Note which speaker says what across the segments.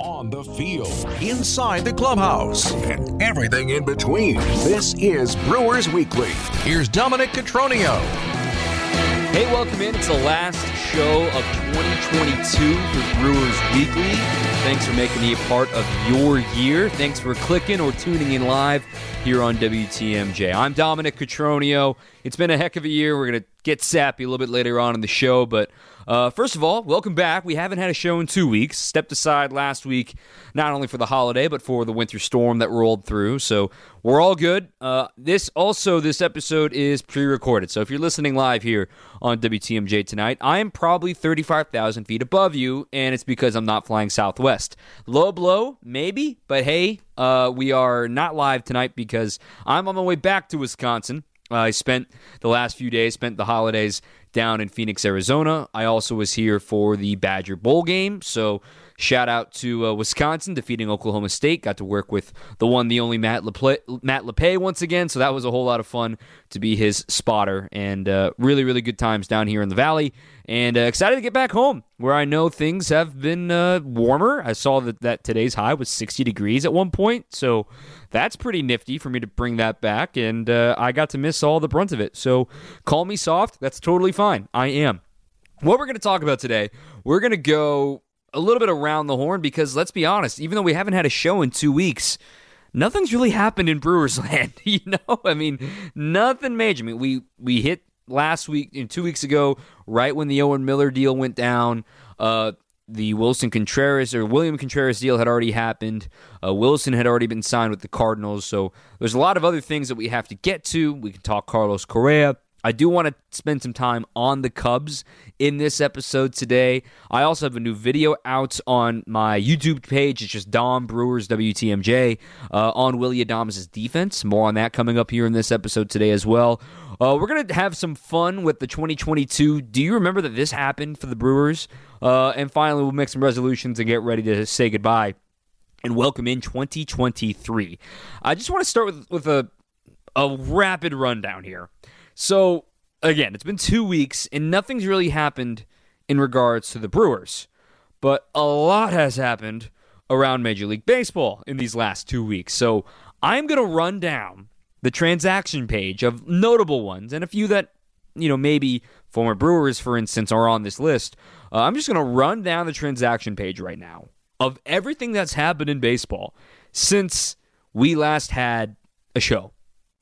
Speaker 1: on the field, inside the clubhouse, and everything in between. This is Brewers Weekly. Here's Dominic Cotroneo.
Speaker 2: Hey, welcome in. It's the last show of 2022 for Brewers Weekly. Thanks for making me a part of your year. Thanks for clicking or tuning in live here on WTMJ. I'm Dominic Cotroneo. It's been a heck of a year. We're going to get sappy a little bit later on in the show, but uh, first of all, welcome back. We haven't had a show in two weeks. Stepped aside last week, not only for the holiday, but for the winter storm that rolled through. So we're all good. Uh, this also, this episode is pre recorded. So if you're listening live here on WTMJ tonight, I am probably 35,000 feet above you, and it's because I'm not flying southwest. Low blow, maybe, but hey, uh, we are not live tonight because I'm on my way back to Wisconsin. Uh, I spent the last few days, spent the holidays down in Phoenix, Arizona. I also was here for the Badger Bowl game. So shout out to uh, Wisconsin defeating Oklahoma State. Got to work with the one, the only Matt LePay, Matt once again. So that was a whole lot of fun to be his spotter and uh, really, really good times down here in the Valley. And uh, excited to get back home where I know things have been uh, warmer. I saw that, that today's high was 60 degrees at one point. So that's pretty nifty for me to bring that back. And uh, I got to miss all the brunt of it. So call me soft. That's totally fine. I am. What we're going to talk about today, we're going to go a little bit around the horn because let's be honest, even though we haven't had a show in two weeks, nothing's really happened in Brewers land. you know, I mean, nothing major. I mean, we we hit last week, two weeks ago, right when the Owen Miller deal went down. Uh, the Willson Contreras or William Contreras deal had already happened. Uh, Willson had already been signed with the Cardinals. So there's a lot of other things that we have to get to. We can talk Carlos Correa. I do want to spend some time on the Cubs in this episode today. I also have a new video out on my YouTube page. It's just Dom Brewers WTMJ uh, on Willy Adames' defense. More on that coming up here in this episode today as well. Uh, we're going to have some fun with the 2022. Do you remember that this happened for the Brewers? Uh, and finally, we'll make some resolutions and get ready to say goodbye and welcome in 2023. I just want to start with, with a, a rapid rundown here. So, again, it's been two weeks and nothing's really happened in regards to the Brewers, but a lot has happened around Major League Baseball in these last two weeks. So, I'm going to run down the transaction page of notable ones and a few that, you know, maybe former Brewers, for instance, are on this list. Uh, I'm just going to run down the transaction page right now of everything that's happened in baseball since we last had a show.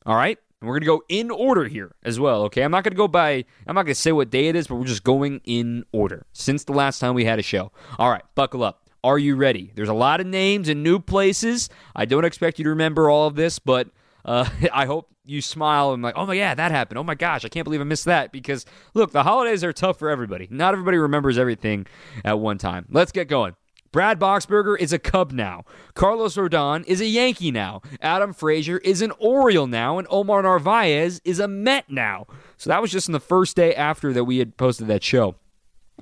Speaker 2: All right? And we're going to go in order here as well, okay? I'm not going to go by, I'm not going to say what day it is, but we're just going in order since the last time we had a show. All right, buckle up. Are you ready? There's a lot of names and new places. I don't expect you to remember all of this, but uh, I hope you smile and like, oh my yeah, that happened. Oh my gosh, I can't believe I missed that. Because look, the holidays are tough for everybody. Not everybody remembers everything at one time. Let's get going. Brad Boxberger is a Cub now. Carlos Rodon is a Yankee now. Adam Frazier is an Oriole now, and Omar Narvaez is a Met now. So that was just in the first day after that we had posted that show.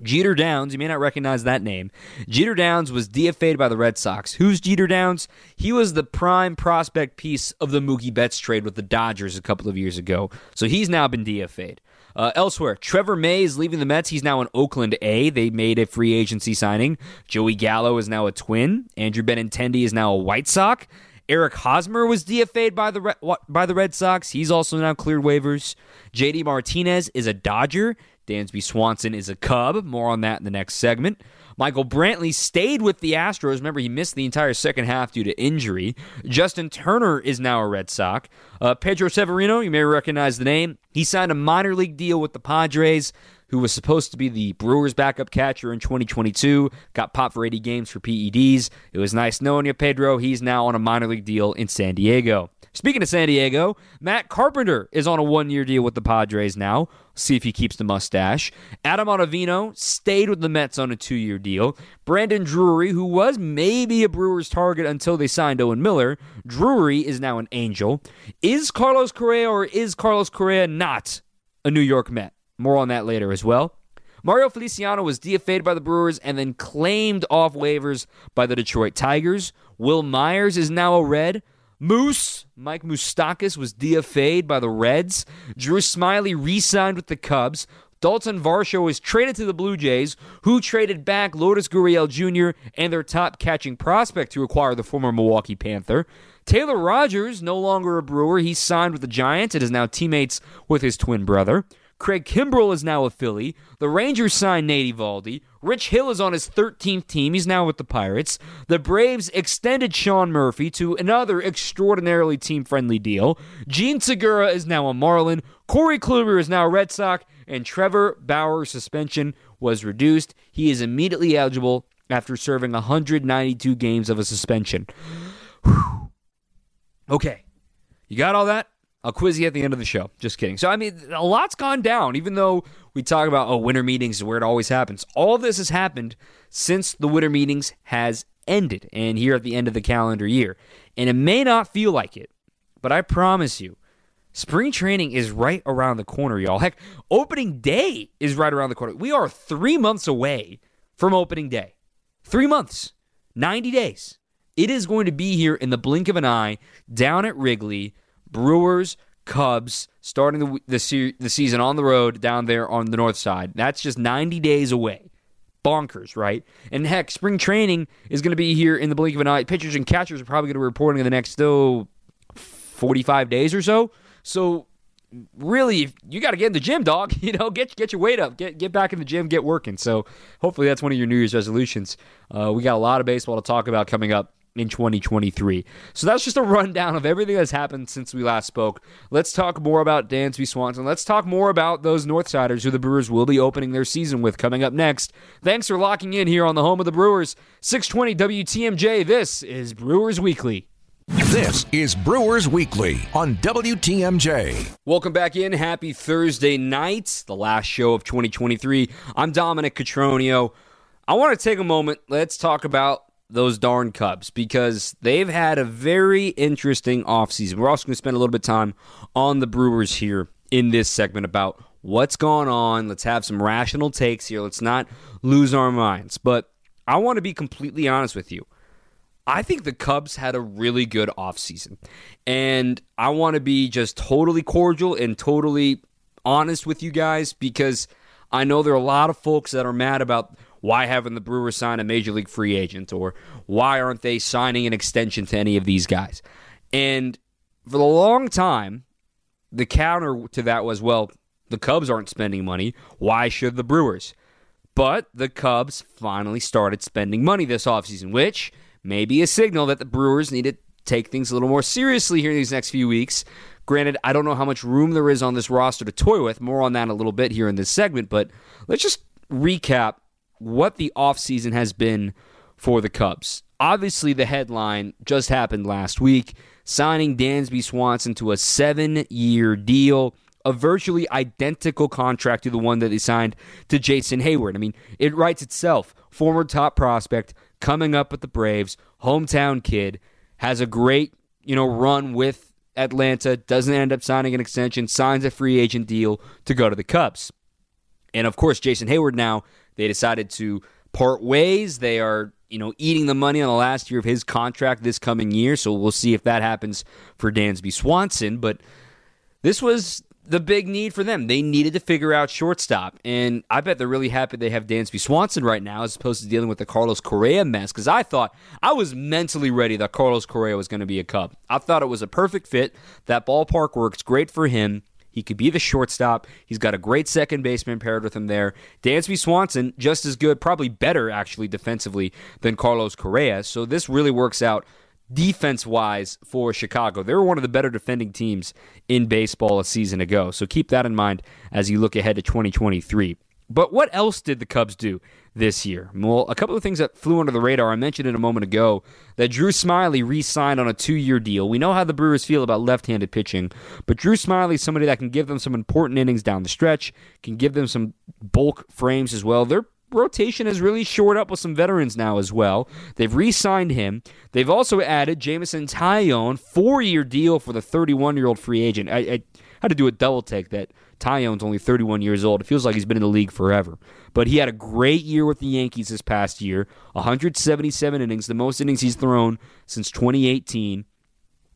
Speaker 2: Jeter Downs, you may not recognize that name. Jeter Downs was DFA'd by the Red Sox. Who's Jeter Downs? He was the prime prospect piece of the Mookie Betts trade with the Dodgers a couple of years ago. So he's now been DFA'd. Uh, elsewhere, Trevor May is leaving the Mets. He's now in Oakland A. They made a free agency signing. Joey Gallo is now a Twin. Andrew Benintendi is now a White Sox. Eric Hosmer was DFA'd by the by the Red Sox. He's also now cleared waivers. JD Martinez is a Dodger. Dansby Swanson is a Cub. More on that in the next segment. Michael Brantley stayed with the Astros. Remember, he missed the entire second half due to injury. Justin Turner is now a Red Sox. Uh, Pedro Severino, you may recognize the name. He signed a minor league deal with the Padres, who was supposed to be the Brewers' backup catcher in 2022. Got popped for 80 games for PEDs. It was nice knowing you, Pedro. He's now on a minor league deal in San Diego. Speaking of San Diego, Matt Carpenter is on a one year deal with the Padres now. See if he keeps the mustache. Adam Ottavino stayed with the Mets on a two year deal. Brandon Drury, who was maybe a Brewers target until they signed Owen Miller, Drury is now an Angel. Is Carlos Correa or is Carlos Correa not a New York Met? More on that later as well. Mario Feliciano was DFA'd by the Brewers and then claimed off waivers by the Detroit Tigers. Wil Myers is now a Red. Moose, Mike Moustakas was DFA'd by the Reds. Drew Smyly re signed with the Cubs. Dalton Varsho was traded to the Blue Jays, who traded back Lourdes Gurriel Jr. and their top catching prospect to acquire the former Milwaukee Panther. Taylor Rogers, no longer a Brewer, he signed with the Giants and is now teammates with his twin brother. Craig Kimbrel is now a Philly. The Rangers signed Nate Eovaldi. Rich Hill is on his 13th team. He's now with the Pirates. The Braves extended Sean Murphy to another extraordinarily team friendly deal. Jean Segura is now a Marlin. Corey Kluber is now a Red Sox. And Trevor Bauer's suspension was reduced. He is immediately eligible after serving 192 games of a suspension. Whew. Okay. You got all that? I'll quiz you at the end of the show. Just kidding. So, I mean, a lot's gone down, even though we talk about, oh, winter meetings is where it always happens. All this has happened since the winter meetings has ended and here at the end of the calendar year. And it may not feel like it, but I promise you, spring training is right around the corner, y'all. Heck, opening day is right around the corner. We are three months away from opening day. Three months, 90 days. It is going to be here in the blink of an eye down at Wrigley Brewers, Cubs starting the the, se- the season on the road down there on the north side. That's just 90 days away. Bonkers, right? And heck, spring training is going to be here in the blink of an eye. Pitchers and catchers are probably going to be reporting in the next oh, 45 days or so. So really you got to get in the gym, dog. You know, get get your weight up, get get back in the gym, get working. So hopefully that's one of your New Year's resolutions. Uh, we got a lot of baseball to talk about coming up in 2023. So that's just a rundown of everything that's happened since we last spoke. Let's talk more about Dansby Swanson. Let's talk more about those Northsiders who the Brewers will be opening their season with coming up next. Thanks for locking in here on the home of the Brewers, 620 WTMJ. This is Brewers Weekly.
Speaker 1: This is Brewers Weekly on WTMJ.
Speaker 2: Welcome back in. Happy Thursday night, the last show of 2023. I'm Dominic Cotroneo. I want to take a moment. Let's talk about those darn Cubs because they've had a very interesting offseason. We're also going to spend a little bit of time on the Brewers here in this segment about what's going on. Let's have some rational takes here. Let's not lose our minds. But I want to be completely honest with you. I think the Cubs had a really good offseason. And I want to be just totally cordial and totally honest with you guys because I know there are a lot of folks that are mad about why haven't the Brewers signed a major league free agent? Or why aren't they signing an extension to any of these guys? And for a long time, the counter to that was, well, the Cubs aren't spending money. Why should the Brewers? But the Cubs finally started spending money this offseason, which may be a signal that the Brewers need to take things a little more seriously here in these next few weeks. Granted, I don't know how much room there is on this roster to toy with. More on that a little bit here in this segment, but let's just recap what the offseason has been for the Cubs. Obviously, the headline just happened last week signing Dansby Swanson to a seven year deal, a virtually identical contract to the one that they signed to Jason Heyward. I mean, it writes itself. Former top prospect coming up with the Braves, hometown kid, has a great, you know, run with Atlanta, doesn't end up signing an extension, signs a free agent deal to go to the Cubs. And of course, Jason Heyward now they decided to part ways. They are, you know, eating the money on the last year of his contract this coming year. So we'll see if that happens for Dansby Swanson. But this was the big need for them. They needed to figure out shortstop. And I bet they're really happy they have Dansby Swanson right now as opposed to dealing with the Carlos Correa mess. Because I thought, I was mentally ready that Carlos Correa was going to be a Cub. I thought it was a perfect fit. That ballpark works great for him. He could be the shortstop. He's got a great second baseman paired with him there. Dansby Swanson, just as good, probably better actually defensively than Carlos Correa. So this really works out defense wise for Chicago. They were one of the better defending teams in baseball a season ago. So keep that in mind as you look ahead to 2023. But what else did the Cubs do this year? Well, a couple of things that flew under the radar. I mentioned it a moment ago that Drew Smyly re signed on a two year deal. We know how the Brewers feel about left handed pitching, but Drew Smyly is somebody that can give them some important innings down the stretch, can give them some bulk frames as well. Their rotation has really shored up with some veterans now as well. They've re signed him. They've also added Jameson Taillon, four year deal for the 31 year old free agent. I, I had to do a double take that Taillon's only 31 years old. It feels like he's been in the league forever. But he had a great year with the Yankees this past year 177 innings, the most innings he's thrown since 2018.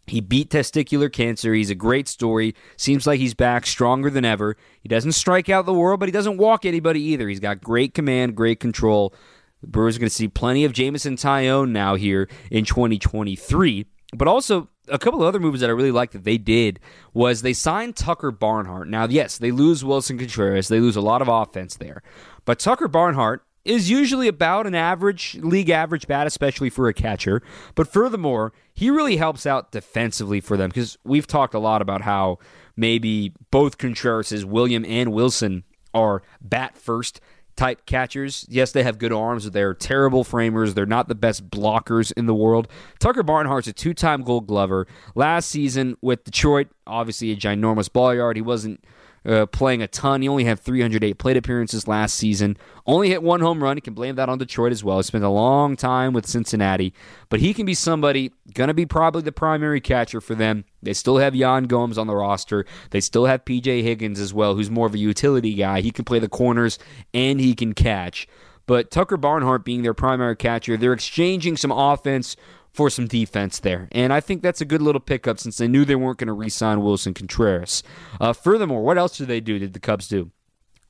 Speaker 2: He beat testicular cancer. He's a great story. Seems like he's back stronger than ever. He doesn't strike out the world, but he doesn't walk anybody either. He's got great command, great control. The Brewers are going to see plenty of Jameson Taillon now here in 2023. But also, a couple of other moves that I really like that they did was they signed Tucker Barnhart. Now, yes, they lose Willson Contreras. They lose a lot of offense there. But Tucker Barnhart is usually about an average league average bat, especially for a catcher. But furthermore, he really helps out defensively for them because we've talked a lot about how maybe both Contreras, William and Willson, are bat first type catchers. Yes, they have good arms, but they're terrible framers. They're not the best blockers in the world. Tucker Barnhart's a two time gold glover. Last season with Detroit, obviously a ginormous ball yard. He wasn't uh, playing a ton. He only had 308 plate appearances last season. Only hit one home run. You can blame that on Detroit as well. He spent a long time with Cincinnati, but he can be somebody going to be probably the primary catcher for them. They still have Yan Gomes on the roster. They still have PJ Higgins as well, who's more of a utility guy. He can play the corners and he can catch. But Tucker Barnhart being their primary catcher, they're exchanging some offense for some defense there. And I think that's a good little pickup since they knew they weren't going to re sign Willson Contreras. Uh, furthermore, what else did they do? Did the Cubs do?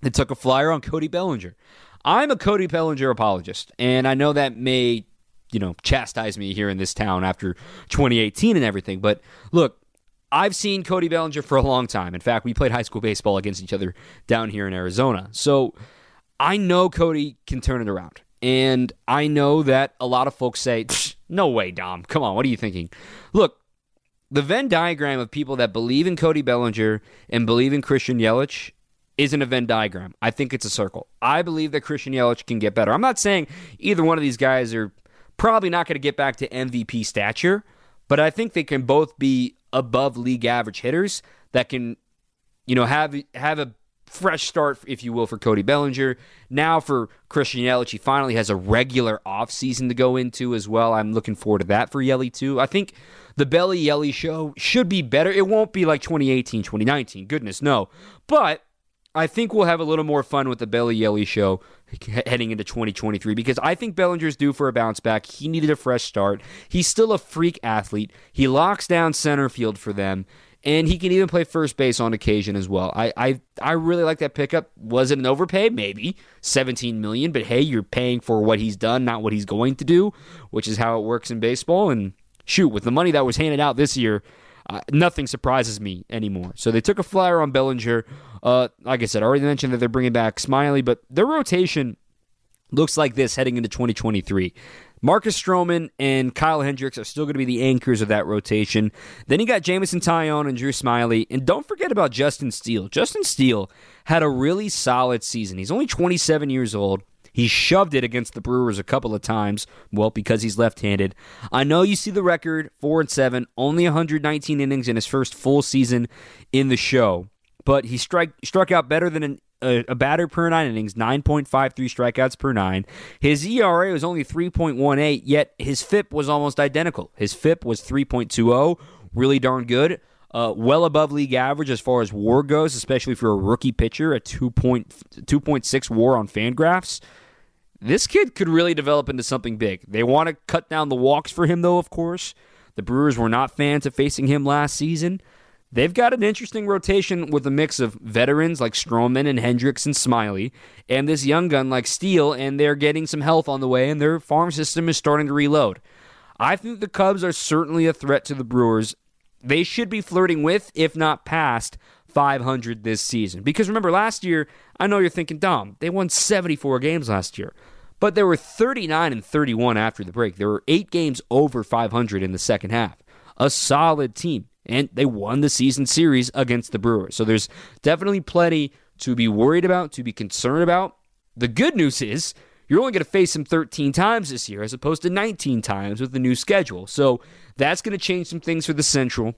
Speaker 2: They took a flyer on Cody Bellinger. I'm a Cody Bellinger apologist, and I know that may, you know, chastise me here in this town after 2018 and everything. But look, I've seen Cody Bellinger for a long time. In fact, we played high school baseball against each other down here in Arizona. So I know Cody can turn it around. And I know that a lot of folks say, no way, Dom. Come on, what are you thinking? Look, the Venn diagram of people that believe in Cody Bellinger and believe in Christian Yelich isn't a Venn diagram. I think it's a circle. I believe that Christian Yelich can get better. I'm not saying either one of these guys are probably not going to get back to MVP stature, but I think they can both be above league average hitters that can, you know, have have a fresh start, if you will, for Cody Bellinger. Now for Christian Yelich, he finally has a regular offseason to go into as well. I'm looking forward to that for Yelly, too. I think the Belly Yelly show should be better. It won't be like 2018, 2019. Goodness, no. But I think we'll have a little more fun with the Belly Yelly show heading into 2023 because I think Bellinger's due for a bounce back. He needed a fresh start. He's still a freak athlete. He locks down center field for them and he can even play first base on occasion as well. I I, I really like that pickup. Was it an overpay? Maybe 17 million, but hey, you're paying for what he's done, not what he's going to do, which is how it works in baseball. And shoot, with the money that was handed out this year, uh, nothing surprises me anymore. So they took a flyer on Bellinger. Uh, like I said, I already mentioned that they're bringing back Smyly, but their rotation looks like this heading into 2023. Marcus Stroman and Kyle Hendricks are still going to be the anchors of that rotation. Then you got Jameson Taillon and Drew Smyly. And don't forget about Justin Steele. Justin Steele had a really solid season. He's only 27 years old. He shoved it against the Brewers a couple of times, well, because he's left-handed. I know you see the record, 4 and 7, only 119 innings in his first full season in the show, but he strike, struck out better than an a, a batter per nine innings, 9.53 strikeouts per nine. His ERA was only 3.18, yet his FIP was almost identical. His FIP was 3.20, really darn good. Uh, well above league average as far as WAR goes, especially for a rookie pitcher, a 2.6 WAR on Fangraphs. This kid could really develop into something big. They want to cut down the walks for him, though. Of course, the Brewers were not fans of facing him last season. They've got an interesting rotation with a mix of veterans like Stroman and Hendricks and Smyly, and this young gun like Steele, and they're getting some health on the way, and their farm system is starting to reload. I think the Cubs are certainly a threat to the Brewers. They should be flirting with, if not past, 500 this season. Because remember, last year, I know you're thinking, Dom, they won 74 games last year. But there were 39 and 31 after the break. There were eight games over 500 in the second half. A solid team and they won the season series against the Brewers. So there's definitely plenty to be worried about, to be concerned about. The good news is you're only going to face him 13 times this year as opposed to 19 times with the new schedule. So that's going to change some things for the Central.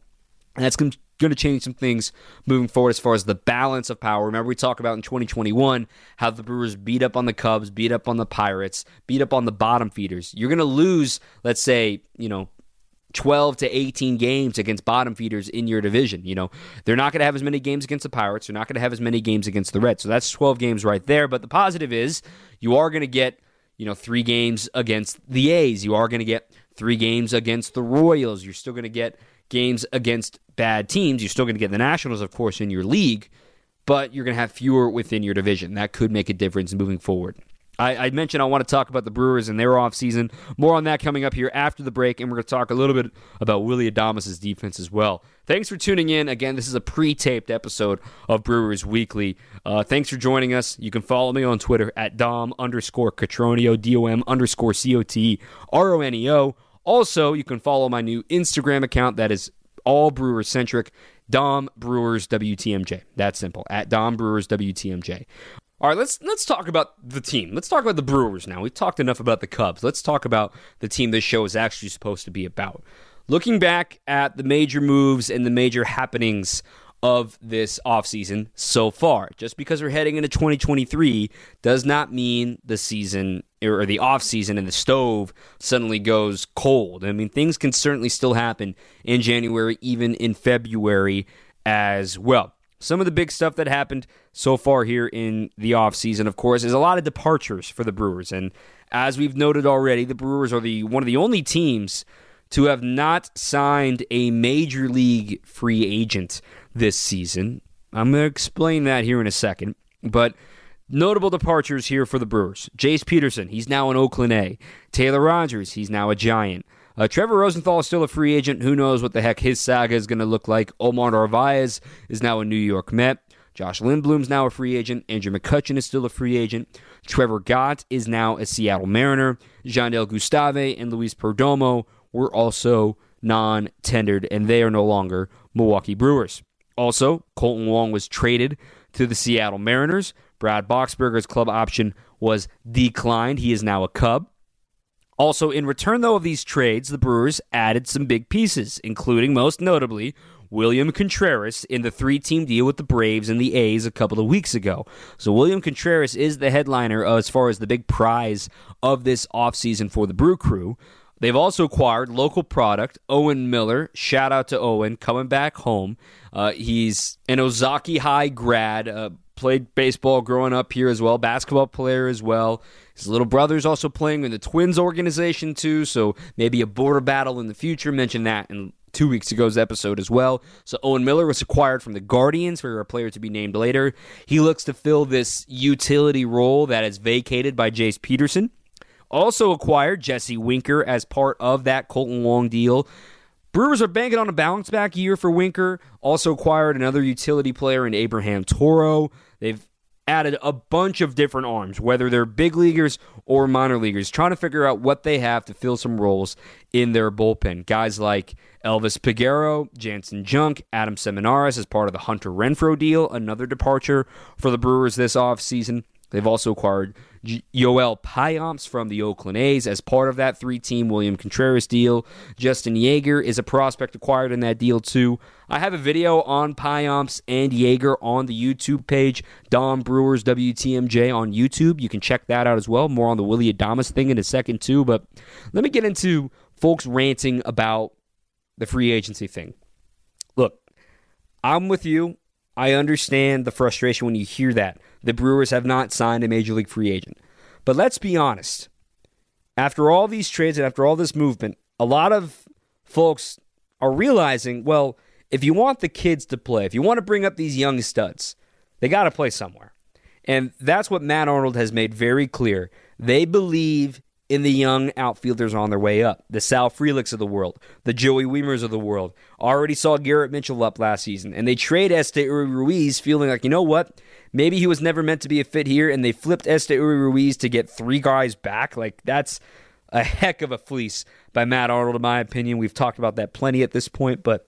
Speaker 2: And that's going to change some things moving forward as far as the balance of power. Remember, we talked about in 2021 how the Brewers beat up on the Cubs, beat up on the Pirates, beat up on the bottom feeders. You're going to lose, let's say, you know, 12 to 18 games against bottom feeders in your division. You know, they're not going to have as many games against the Pirates. They're not going to have as many games against the Reds. So that's 12 games right there. But the positive is you are going to get, you know, three games against the A's. You are going to get three games against the Royals. You're still going to get games against bad teams. You're still going to get the Nationals, of course, in your league, but you're going to have fewer within your division. That could make a difference moving forward. I, I, mentioned I want to talk about the Brewers and their offseason. More on that coming up here after the break, and we're going to talk a little bit about Willy Adames' defense as well. Thanks for tuning in. Again, this is a pre-taped episode of Brewers Weekly. Uh, thanks for joining us. You can follow me on Twitter at Dom underscore Cotroneo, D-O-M underscore C-O-T-R-O-N-E-O. Also, you can follow my new Instagram account that is all Brewers centric. Dom Brewers WTMJ. That's simple. At Dom Brewers WTMJ. All right, let's let's talk about the team. Let's talk about the Brewers now. We've talked enough about the Cubs. Let's talk about the team this show is actually supposed to be about. Looking back at the major moves and the major happenings of this offseason so far. Just because we're heading into 2023 does not mean the season or the offseason and the stove suddenly goes cold. I mean, things can certainly still happen in January, even in February as well. Some of the big stuff that happened so far here in the offseason, of course, is a lot of departures for the Brewers. And as we've noted already, the Brewers are the one of the only teams to have not signed a major league free agent this season. I'm going to explain that here in a second. But notable departures here for the Brewers. Jace Peterson, he's now in Oakland A. Taylor Rogers, he's now a Giant. Uh, Trevor Rosenthal is still a free agent. Who knows what the heck his saga is going to look like? Omar Narvaez is now a New York Met. Josh Lindblom's now a free agent. Andrew McCutchen is still a free agent. Trevor Gott is now a Seattle Mariner. Jandel Gustave and Luis Perdomo were also non tendered, and they are no longer Milwaukee Brewers. Also, Kolten Wong was traded to the Seattle Mariners. Brad Boxberger's club option was declined. He is now a Cub. Also, in return, though, of these trades, the Brewers added some big pieces, including, most notably, William Contreras in the three team deal with the Braves and the A's a couple of weeks ago. So, William Contreras is the headliner as far as the big prize of this offseason for the Brew Crew. They've also acquired local product, Owen Miller. Shout out to Owen, coming back home. Uh, he's an Ozaukee High grad, uh, played baseball growing up here as well, basketball player as well. His little brother's also playing in the Twins organization too, so maybe a border battle in the future. Mentioned that in two weeks ago's episode as well. So Owen Miller was acquired from the Guardians for a player to be named later. He looks to fill this utility role that is vacated by Jace Peterson. Also acquired Jesse Winker as part of that Kolten Wong deal. Brewers are banking on a bounce back year for Winker. Also acquired another utility player in Abraham Toro. They've added a bunch of different arms, whether they're big leaguers or minor leaguers, trying to figure out what they have to fill some roles in their bullpen. Guys like Elvis Peguero, Janson Junk, Adam Seminaris as part of the Hunter Renfroe deal, another departure for the Brewers this offseason. They've also acquired Joel Payamps from the Oakland A's as part of that three team William Contreras deal. Justin Yeager is a prospect acquired in that deal, too. I have a video on Payamps and Yeager on the YouTube page, Dom Brewers WTMJ on YouTube. You can check that out as well. More on the Willy Adames thing in a second, too. But let me get into folks ranting about the free agency thing. Look, I'm with you. I understand the frustration when you hear that the Brewers have not signed a major league free agent. But let's be honest. After all these trades and after all this movement, a lot of folks are realizing, well, if you want the kids to play, if you want to bring up these young studs, they got to play somewhere. And that's what Matt Arnold has made very clear. They believe in the young outfielders on their way up. The Sal Frelicks of the world, the Joey Wiemers of the world. Already saw Garrett Mitchell up last season, and they trade Esteury Ruiz, feeling like, you know what? Maybe he was never meant to be a fit here, and they flipped Esteury Ruiz to get three guys back. Like, that's a heck of a fleece by Matt Arnold, in my opinion. We've talked about that plenty at this point, but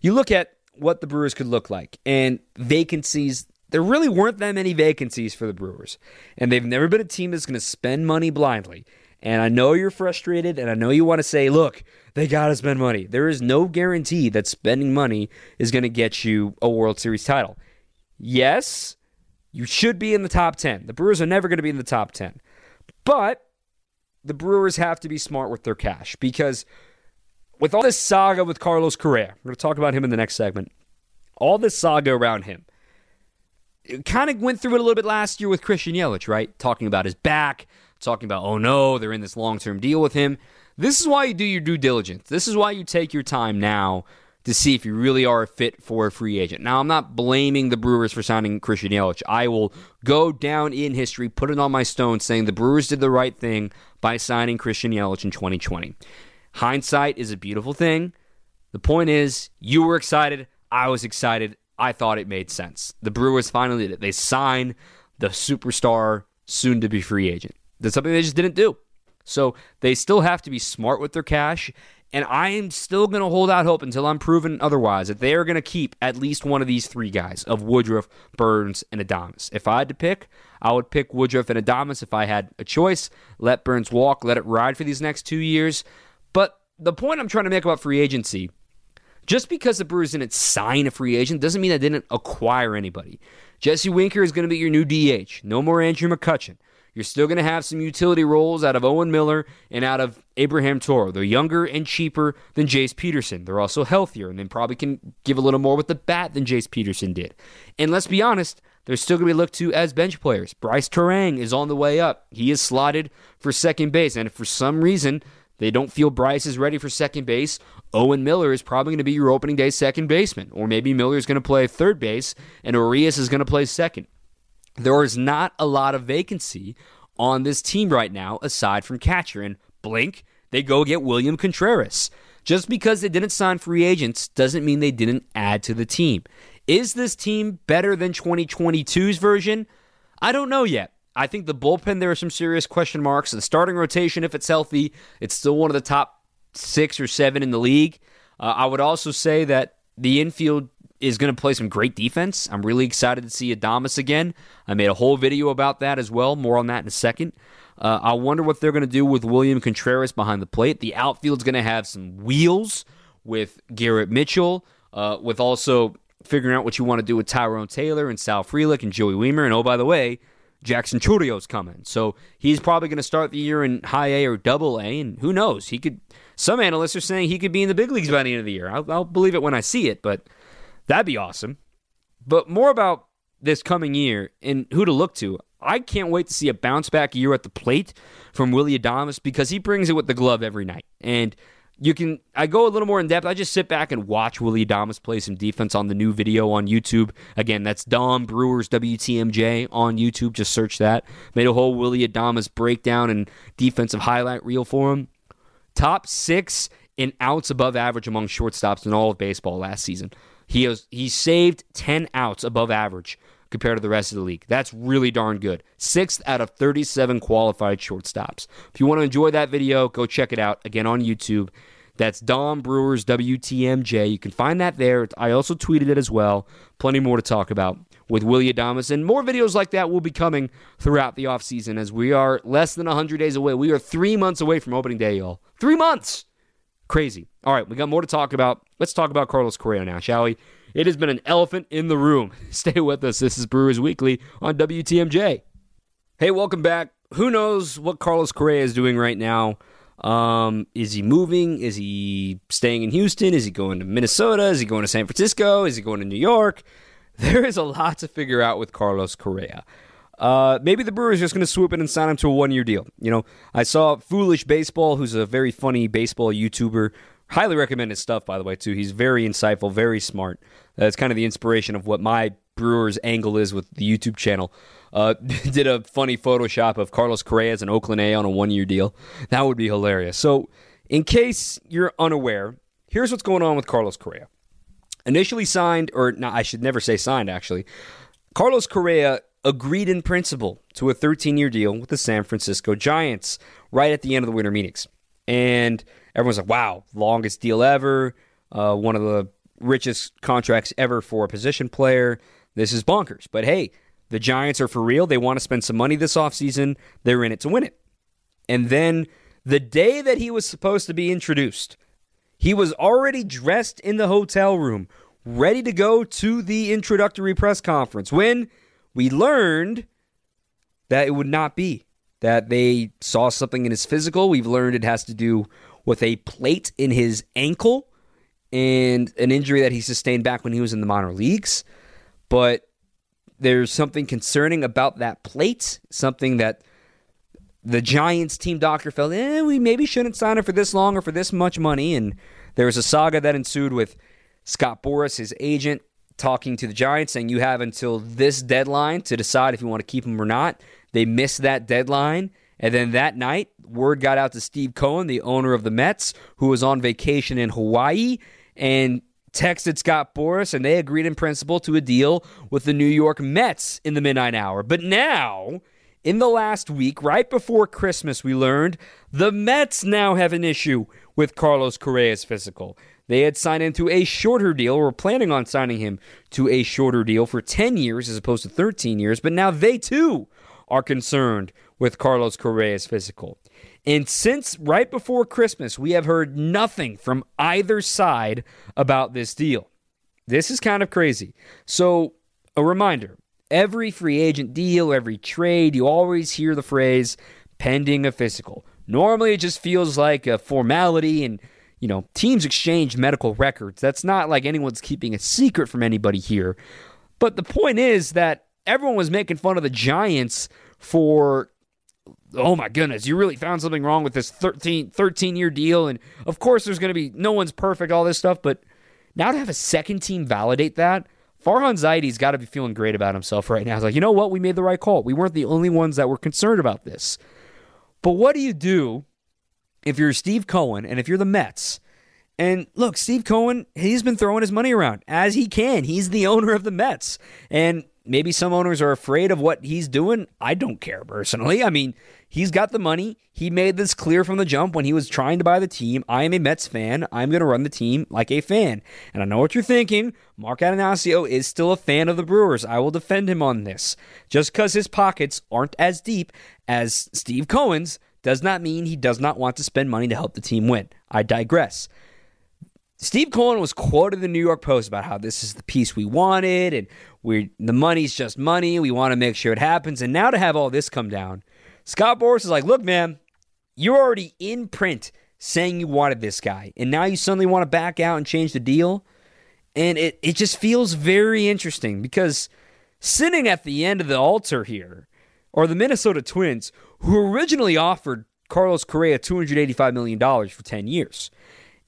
Speaker 2: you look at what the Brewers could look like, and vacancies there really weren't that many vacancies for the Brewers. And they've never been a team that's going to spend money blindly. And I know you're frustrated, and I know you want to say, look, they got to spend money. There is no guarantee that spending money is going to get you a World Series title. Yes, you should be in the top 10. The Brewers are never going to be in the top 10. But the Brewers have to be smart with their cash because with all this saga with Carlos Correa, we're going to talk about him in the next segment, all this saga around him, kind of went through it a little bit last year with Christian Yelich, right? Talking about his back, talking about, oh no, they're in this long term deal with him. This is why you do your due diligence. This is why you take your time now to see if you really are a fit for a free agent. Now, I'm not blaming the Brewers for signing Christian Yelich. I will go down in history, put it on my stone, saying the Brewers did the right thing by signing Christian Yelich in 2020. Hindsight is a beautiful thing. The point is, you were excited. I was excited. I thought it made sense. The Brewers finally did it. They sign the superstar, soon to be free agent. That's something they just didn't do. So they still have to be smart with their cash. And I am still going to hold out hope until I'm proven otherwise that they are going to keep at least one of these three guys of Woodruff, Burns, and Adames. If I had to pick, I would pick Woodruff and Adames if I had a choice. Let Burns walk, let it ride for these next two years. But the point I'm trying to make about free agency just because the Brewers didn't sign a free agent doesn't mean they didn't acquire anybody. Jesse Winker is going to be your new DH. No more Andrew McCutchen. You're still going to have some utility roles out of Owen Miller and out of Abraham Toro. They're younger and cheaper than Jace Peterson. They're also healthier and then probably can give a little more with the bat than Jace Peterson did. And let's be honest, they're still going to be looked to as bench players. Brice Turang is on the way up. He is slotted for second base. And if for some reason they don't feel Brice is ready for second base, Owen Miller is probably going to be your opening day second baseman. Or maybe Miller is going to play third base and Urias is going to play second there is not a lot of vacancy on this team right now aside from catcher. And blink, they go get William Contreras. Just because they didn't sign free agents doesn't mean they didn't add to the team. Is this team better than 2022's version? I don't know yet. I think the bullpen, there are some serious question marks. The starting rotation, if it's healthy, it's still one of the top six or seven in the league. Uh, I would also say that the infield is going to play some great defense. I'm really excited to see Adames again. I made a whole video about that as well. More on that in a second. Uh, I wonder what they're going to do with William Contreras behind the plate. The outfield's going to have some wheels with Garrett Mitchell, uh, with also figuring out what you want to do with Tyrone Taylor and Sal Frelick and Joey Wiemer. And oh, by the way, Jackson Chourio's coming. So he's probably going to start the year in high A or double A. And who knows? He could. Some analysts are saying he could be in the big leagues by the end of the year. I'll, I'll believe it when I see it, but That'd be awesome. But more about this coming year and who to look to. I can't wait to see a bounce back year at the plate from Willy Adames because he brings it with the glove every night. And you can I go a little more in depth. I just sit back and watch Willy Adames play some defense on the new video on YouTube. Again, that's Dom Brewers WTMJ on YouTube. Just search that. Made a whole Willy Adames breakdown and defensive highlight reel for him. Top six in outs above average among shortstops in all of baseball last season. He has he saved 10 outs above average compared to the rest of the league. That's really darn good. Sixth out of 37 qualified shortstops. If you want to enjoy that video, go check it out again on YouTube. That's Dom Brewers WTMJ. You can find that there. I also tweeted it as well. Plenty more to talk about with Willy Adames. And more videos like that will be coming throughout the offseason as we are less than 100 days away. We are three months away from opening day, y'all. Three months! Crazy. All right, we got more to talk about. Let's talk about Carlos Correa now, shall we? It has been an elephant in the room. Stay with us. This is Brewers Weekly on WTMJ. Hey, welcome back. Who knows what Carlos Correa is doing right now? Um, is he moving? Is he staying in Houston? Is he going to Minnesota? Is he going to San Francisco? Is he going to New York? There is a lot to figure out with Carlos Correa. Uh, maybe the Brewers just going to swoop in and sign him to a one year deal. You know, I saw Foolish Baseball, who's a very funny baseball YouTuber. Highly recommend his stuff, by the way, too. He's very insightful, very smart. That's kind of the inspiration of what my Brewers angle is with the YouTube channel. Uh, did a funny Photoshop of Carlos Correa as an Oakland A on a one year deal. That would be hilarious. So, in case you're unaware, here's what's going on with Carlos Correa. Initially signed, or no, I should never say signed, actually. Carlos Correa agreed in principle to a 13 year deal with the San Francisco Giants right at the end of the winter meetings. And everyone's like, wow, longest deal ever, uh, one of the richest contracts ever for a position player. This is bonkers. But hey, the Giants are for real. They want to spend some money this offseason. They're in it to win it. And then the day that he was supposed to be introduced, he was already dressed in the hotel room, ready to go to the introductory press conference when we learned that it would not be that they saw something in his physical. We've learned it has to do with a plate in his ankle and an injury that he sustained back when he was in the minor leagues. But there's something concerning about that plate, something that the Giants team doctor felt, eh, we maybe shouldn't sign him for this long or for this much money. And there was a saga that ensued with Scott Boras, his agent, talking to the Giants, saying you have until this deadline to decide if you want to keep him or not. They missed that deadline. And then that night, word got out to Steve Cohen, the owner of the Mets, who was on vacation in Hawaii, and texted Scott Boras, and they agreed in principle to a deal with the New York Mets in the midnight hour. But now, in the last week, right before Christmas, we learned the Mets now have an issue with Carlos Correa's physical. They had signed into a shorter deal, or were planning on signing him to a shorter deal for 10 years as opposed to 13 years, but now they too are concerned with Carlos Correa's physical. And since right before Christmas, we have heard nothing from either side about this deal. This is kind of crazy. So, a reminder every free agent deal, every trade, you always hear the phrase pending a physical. Normally, it just feels like a formality and you know, teams exchange medical records. That's not like anyone's keeping a secret from anybody here. But the point is that everyone was making fun of the Giants for oh my goodness, you really found something wrong with this 13, 13 year deal. And of course, there's going to be no one's perfect, all this stuff. But now to have a second team validate that, Farhan Zaidi's got to be feeling great about himself right now. He's like, you know what? We made the right call. We weren't the only ones that were concerned about this. But what do you do if you're Steve Cohen and if you're the Mets? And look, Steve Cohen, he's been throwing his money around as he can. He's the owner of the Mets. And maybe some owners are afraid of what he's doing. I don't care personally. I mean, he's got the money. He made this clear from the jump when he was trying to buy the team. I am a Mets fan. I'm going to run the team like a fan. And I know what you're thinking. Mark Attanasio is still a fan of the Brewers. I will defend him on this. Just because his pockets aren't as deep as Steve Cohen's does not mean he does not want to spend money to help the team win. I digress. Steve Cohen was quoted in the New York Post about how this is the piece we wanted and we the money's just money. We want to make sure it happens. And now to have all this come down, Scott Boras is like, look, man, you're already in print saying you wanted this guy. And now you suddenly want to back out and change the deal. And it, it just feels very interesting because sitting at the end of the altar here are the Minnesota Twins, who originally offered Carlos Correa $285 million for 10 years.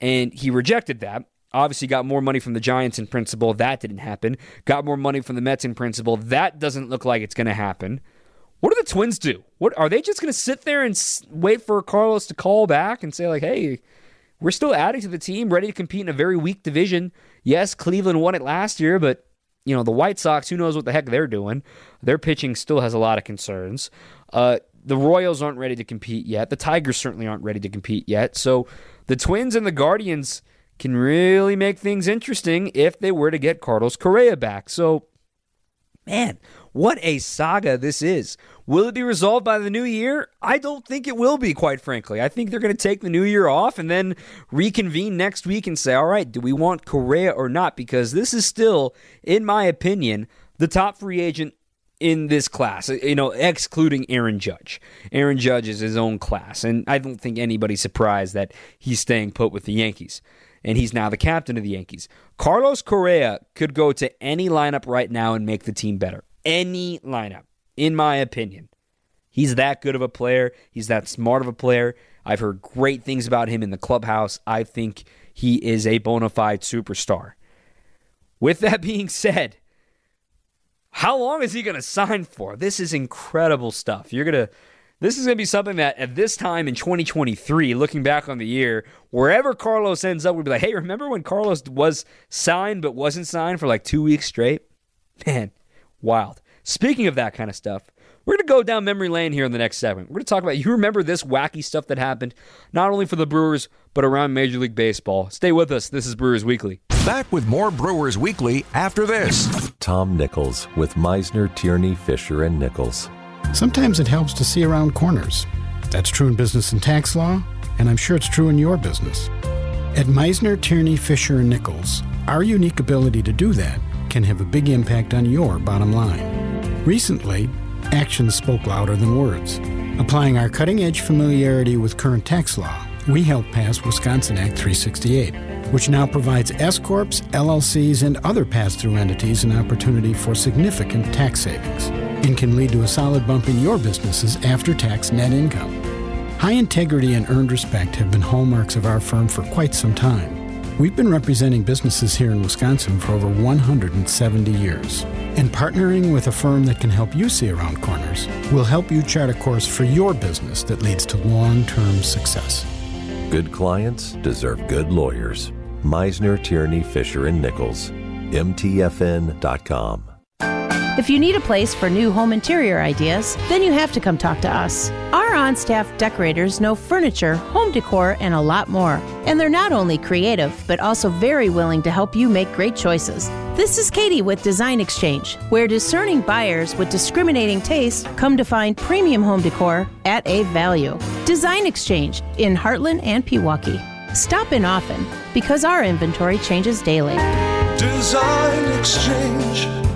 Speaker 2: And he rejected that. Obviously, got more money from the Giants in principle. That didn't happen. Got more money from the Mets in principle. That doesn't look like it's going to happen. What do the Twins do? What are they just going to sit there and wait for Carlos to call back and say like, "Hey, we're still adding to the team, ready to compete in a very weak division." Yes, Cleveland won it last year, but you know the White Sox, who knows what the heck they're doing? Their pitching still has a lot of concerns. Uh, the Royals aren't ready to compete yet. The Tigers certainly aren't ready to compete yet. So the Twins and the Guardians can really make things interesting if they were to get Carlos Correa back. So, man, what a saga this is. Will it be resolved by the new year? I don't think it will be, quite frankly. I think they're going to take the new year off and then reconvene next week and say, all right, do we want Correa or not? Because this is still, in my opinion, the top free agent in this class, uh, you know, excluding Aaron Judge. Aaron Judge is his own class, and I don't think anybody's surprised that he's staying put with the Yankees. And he's now the captain of the Yankees. Carlos Correa could go to any lineup right now and make the team better. Any lineup, in my opinion. He's that good of a player. He's that smart of a player. I've heard great things about him in the clubhouse. I think he is a bona fide superstar. With that being said, how long is he going to sign for? This is incredible stuff. You're going to this is going to be something that at this time in 2023, looking back on the year, wherever Carlos ends up, we'd be like, hey, remember when Carlos was signed but wasn't signed for like two weeks straight? Man, wild. Speaking of that kind of stuff, we're going to go down memory lane here in the next segment. We're going to talk about, you remember this wacky stuff that happened, not only for the Brewers, but around Major League Baseball. Stay with us. This is Brewers Weekly.
Speaker 1: Back with more Brewers Weekly after this.
Speaker 3: Tom Nichols with Meissner, Tierney, Fisher, and Nichols.
Speaker 4: Sometimes it helps to see around corners. That's true in business and tax law, and I'm sure it's true in your business. At Meissner, Tierney, Fisher, and Nichols, our unique ability to do that can have a big impact on your bottom line. Recently, actions spoke louder than words. Applying our cutting edge familiarity with current tax law, we helped pass Wisconsin Act 368 which now provides S Corps, LLCs, and other pass through entities an opportunity for significant tax savings and can lead to a solid bump in your business's after tax net income. High integrity and earned respect have been hallmarks of our firm for quite some time. We've been representing businesses here in Wisconsin for over 170 years. And partnering with a firm that can help you see around corners will help you chart a course for your business that leads to long term success.
Speaker 3: Good clients deserve good lawyers. Meissner, Tierney, Fisher, and Nichols. MTFN.com.
Speaker 5: If you need a place for new home interior ideas, then you have to come talk to us. Our on staff decorators know furniture, home decor, and a lot more. And they're not only creative, but also very willing to help you make great choices. This is Katie with Design Exchange, where discerning buyers with discriminating taste come to find premium home decor at a value. Design Exchange in Hartland and Pewaukee. Stop in often because our inventory changes daily.
Speaker 6: Design Exchange.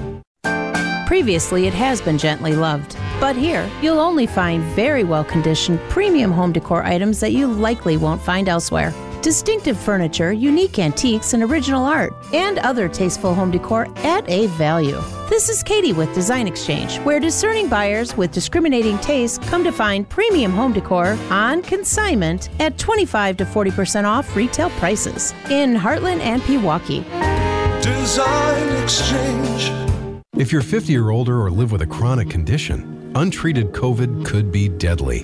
Speaker 5: Previously, it has been gently loved. But here, you'll only find very well conditioned premium home decor items that you likely won't find elsewhere. Distinctive furniture, unique antiques, and original art, and other tasteful home decor at a value. This is Katie with Design Exchange, where discerning buyers with discriminating tastes come to find premium home decor on consignment at 25 to 40% off retail prices in Hartland and Pewaukee.
Speaker 6: Design Exchange.
Speaker 7: If you're 50 or older or live with a chronic condition, untreated COVID could be deadly.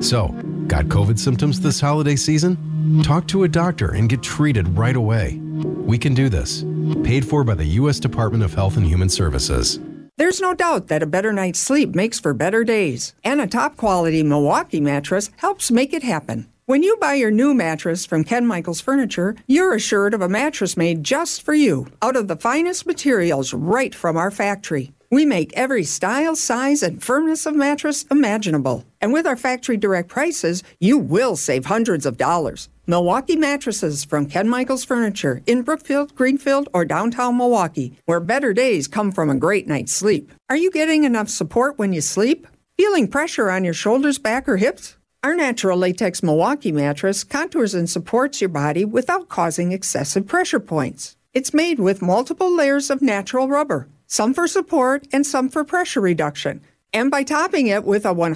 Speaker 7: So, got COVID symptoms this holiday season? Talk to a doctor and get treated right away. We can do this. Paid for by the U.S. Department of Health and Human Services.
Speaker 8: There's no doubt that a better night's sleep makes for better days, and a top quality Milwaukee mattress helps make it happen. When you buy your new mattress from Ken Michaels Furniture, you're assured of a mattress made just for you, out of the finest materials right from our factory. We make every style, size, and firmness of mattress imaginable. And with our factory direct prices, you will save hundreds of dollars. Milwaukee mattresses from Ken Michaels Furniture in Brookfield, Greenfield, or downtown Milwaukee, where better days come from a great night's sleep. Are you getting enough support when you sleep? Feeling pressure on your shoulders, back, or hips? Our natural latex Milwaukee mattress contours and supports your body without causing excessive pressure points. It's made with multiple layers of natural rubber, some for support and some for pressure reduction. And by topping it with a 100%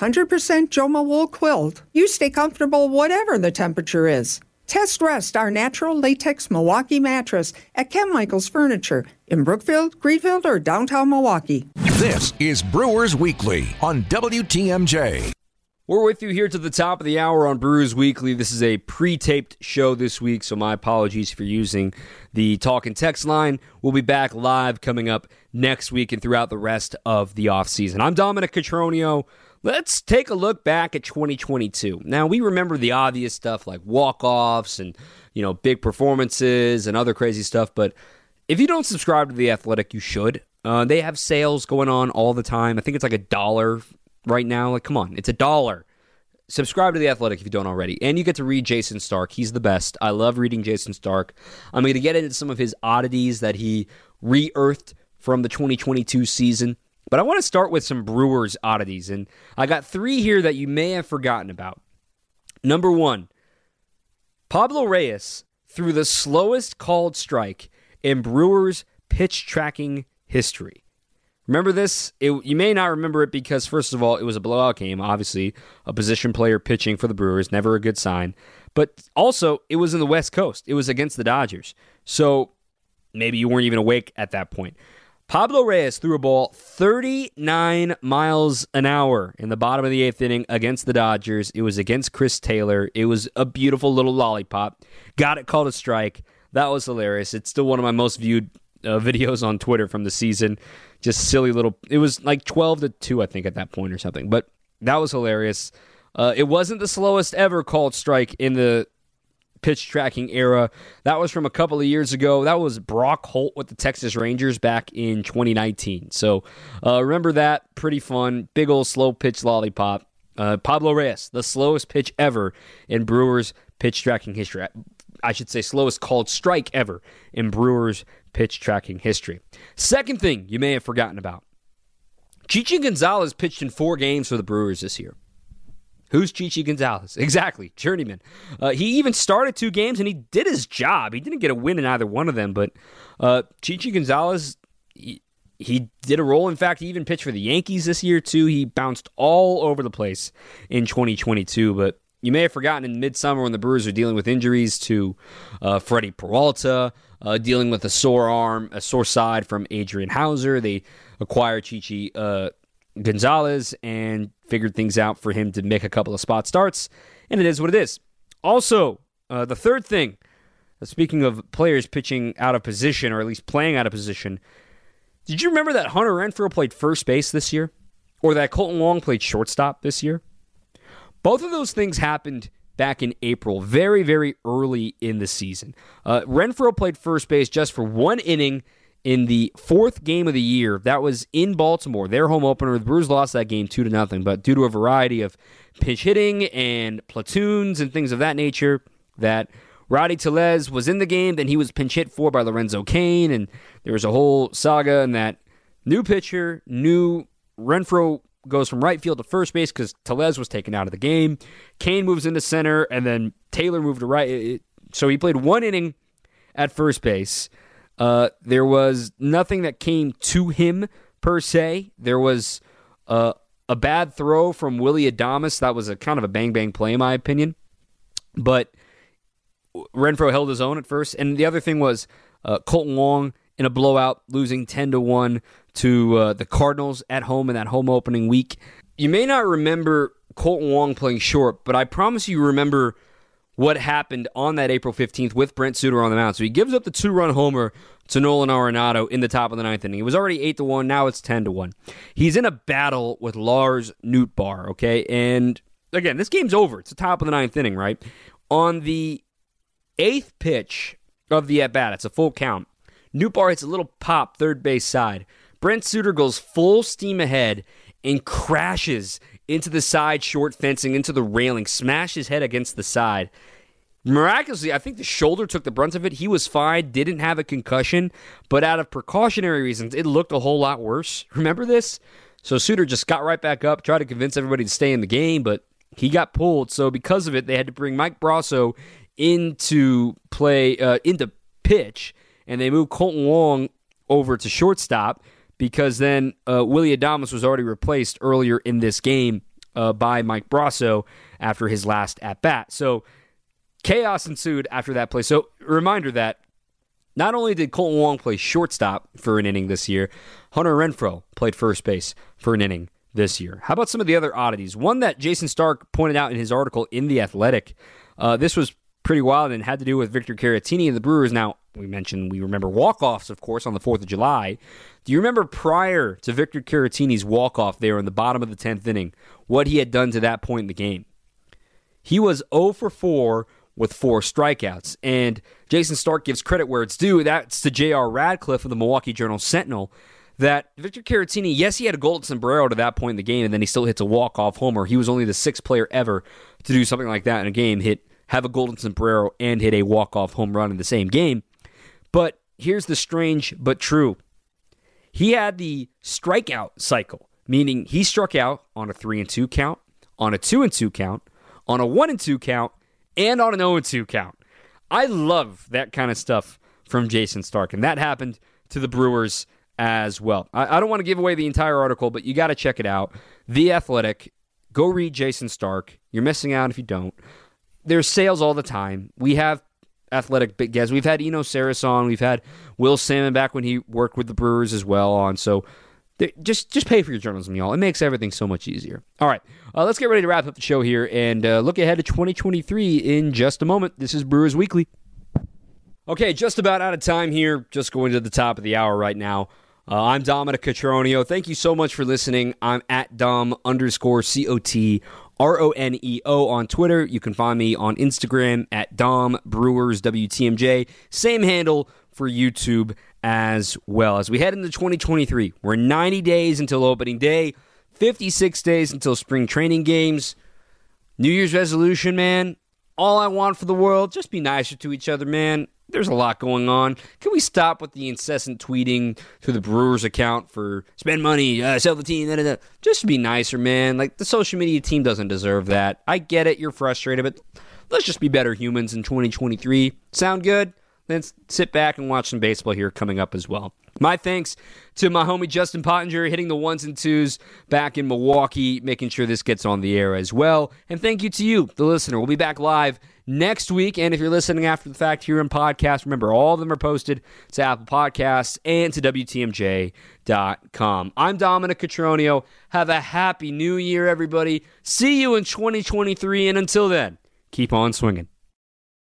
Speaker 8: Joma wool quilt, you stay comfortable whatever the temperature is. Test rest our natural latex Milwaukee mattress at Ken Michaels Furniture in Brookfield, Greenfield, or downtown Milwaukee.
Speaker 1: This is Brewers Weekly on WTMJ.
Speaker 2: We're with you here to the top of the hour on Brewers Weekly. This is a pre taped show this week, so my apologies for using the talk and text line. We'll be back live coming up next week and throughout the rest of the offseason. I'm Dominic Cotroneo. Let's take a look back at 2022. Now, we remember the obvious stuff like walk offs and, you know, big performances and other crazy stuff, but if you don't subscribe to The Athletic, you should. Uh, they have sales going on all the time. I think it's like a dollar right now. Like, come on, it's a dollar. Subscribe to The Athletic if you don't already. And you get to read Jayson Stark. He's the best. I love reading Jayson Stark. I'm going to get into some of his oddities that he re earthed from the 2022 season. But I want to start with some Brewers oddities. And I got three here that you may have forgotten about. Number one, Pablo Reyes threw the slowest called strike in Brewers pitch tracking history. Remember this? It, you may not remember it because, first of all, it was a blowout game. Obviously, a position player pitching for the Brewers, never a good sign. But also, it was in the West Coast. It was against the Dodgers. So maybe you weren't even awake at that point. Pablo Reyes threw a ball 39 miles an hour in the bottom of the eighth inning against the Dodgers. It was against Chris Taylor. It was a beautiful little lollipop. Got it called a strike. That was hilarious. It's still one of my most viewed uh, videos on Twitter from the season. Just silly little. It was like 12 to 2, I think, at that point or something. But that was hilarious. Uh, it wasn't the slowest ever called strike in the pitch tracking era. That was from a couple of years ago. That was Brock Holt with the Texas Rangers back in 2019. So uh, remember that. Pretty fun. Big old slow pitch lollipop. Uh, Pablo Reyes, the slowest pitch ever in Brewers pitch tracking history. I should say slowest called strike ever in Brewers pitch tracking history. Second thing you may have forgotten about Chichi Gonzalez pitched in four games for the Brewers this year. Who's Chichi Gonzalez? Exactly, journeyman. Uh, he even started two games and he did his job. He didn't get a win in either one of them, but uh, Chichi Gonzalez, he, he did a role. In fact, he even pitched for the Yankees this year, too. He bounced all over the place in 2022, but you may have forgotten in midsummer when the Brewers were dealing with injuries to uh, Freddie Peralta, uh, dealing with a sore arm, a sore side from Adrian Houser. They acquired Chichi uh, Gonzalez and figured things out for him to make a couple of spot starts, and it is what it is. Also, uh, the third thing, uh, speaking of players pitching out of position or at least playing out of position, did you remember that Hunter Renfroe played first base this year? Or that Kolten Wong played shortstop this year? Both of those things happened back in April, very, very early in the season. Uh, Renfroe played first base just for one inning in the fourth game of the year. That was in Baltimore, their home opener. The Brewers lost that game two to nothing, but due to a variety of pitch hitting and platoons and things of that nature, that Rowdy Tellez was in the game. Then he was pinch hit for by Lorenzo Cain, and there was a whole saga And that new pitcher, new Renfroe goes from right field to first base because Tellez was taken out of the game. Cain moves into center, and then Taylor moved to right. So he played one inning at first base. Uh, there was nothing that came to him per se. There was uh, a bad throw from Willy Adames. That was a kind of a bang bang play, in my opinion. But Renfroe held his own at first, and the other thing was uh, Kolten Wong in a blowout, losing ten to one to uh, the Cardinals at home in that home opening week. You may not remember Kolten Wong playing short, but I promise you remember what happened on that April 15th with Brent Suter on the mound. So he gives up the two run homer to Nolan Arenado in the top of the ninth inning. It was already 8 to 1, now it's 10 to 1. He's in a battle with Lars Nootbaar, okay? And again, this game's over. It's the top of the ninth inning, right? On the eighth pitch of the at bat, it's a full count. Nootbaar hits a little pop third base side. Brent Suter goes full steam ahead and crashes into the side short fencing, into the railing, smashed his head against the side. Miraculously, I think the shoulder took the brunt of it. He was fine, didn't have a concussion, but out of precautionary reasons, it looked a whole lot worse. Remember this? So Suter just got right back up, tried to convince everybody to stay in the game, but he got pulled. So because of it, they had to bring Mike Brosseau into play, uh, into pitch, and they moved Kolten Wong over to shortstop because then uh, Willy Adames was already replaced earlier in this game uh, by Mike Brosseau after his last at bat. So chaos ensued after that play. So reminder that not only did Kolten Wong play shortstop for an inning this year, Hunter Renfroe played first base for an inning this year. How about some of the other oddities? One that Jayson Stark pointed out in his article in The Athletic. Uh, this was pretty wild and had to do with Victor Caratini and the Brewers. Now, we mentioned we remember walk-offs, of course, on the 4th of July. Do you remember prior to Victor Caratini's walk-off there in the bottom of the 10th inning, what he had done to that point in the game? He was 0 for 4 with four strikeouts. And Jayson Stark gives credit where it's due. That's to J.R. Radcliffe of the Milwaukee Journal Sentinel. That Victor Caratini, yes, he had a golden sombrero to that point in the game, and then he still hits a walk-off homer. He was only the sixth player ever to do something like that in a game, hit have a golden sombrero and hit a walk-off home run in the same game. But here's the strange but true. He had the strikeout cycle, meaning he struck out on a 3 and 2 count, on a 2 and 2 count, on a 1 and 2 count, and on an 0 and 2 count. I love that kind of stuff from Jayson Stark, and that happened to the Brewers as well. I, I don't want to give away the entire article, but you got to check it out. The Athletic. Go read Jayson Stark. You're missing out if you don't. There's sales all the time. We have athletic big guests. We've had Eno Sarris on. We've had Will Sammon back when he worked with the Brewers as well on. So just just pay for your journalism, y'all. It makes everything so much easier. All right, uh, let's get ready to wrap up the show here and uh, look ahead to 2023 in just a moment. This is Brewers Weekly. Okay, just about out of time here. Just going to the top of the hour right now. Uh, I'm Dominic Cotroneo. Thank you so much for listening. I'm at Dom underscore C O T R O N E O on Twitter. You can find me on Instagram at Dom Brewers WTMJ. Same handle for YouTube as well. As we head into 2023, we're 90 days until opening day, 56 days until spring training games. New Year's resolution, man. All I want for the world, just be nicer to each other, man there's a lot going on. Can we stop with the incessant tweeting to the Brewers account for spend money, uh, sell the team? Da, da, da. Just be nicer, man. Like the social media team doesn't deserve that. I get it. You're frustrated, but let's just be better humans in 2023. Sound good? then sit back and watch some baseball here coming up as well. My thanks to my homie Justin Pottinger hitting the ones and twos back in Milwaukee, making sure this gets on the air as well. And thank you to you, the listener. We'll be back live next week. And if you're listening after the fact here in podcast, remember all of them are posted to Apple Podcasts and to WTMJ.com. I'm Dominic Cotroneo. Have a happy new year, everybody. See you in 2023. And until then, keep on swinging.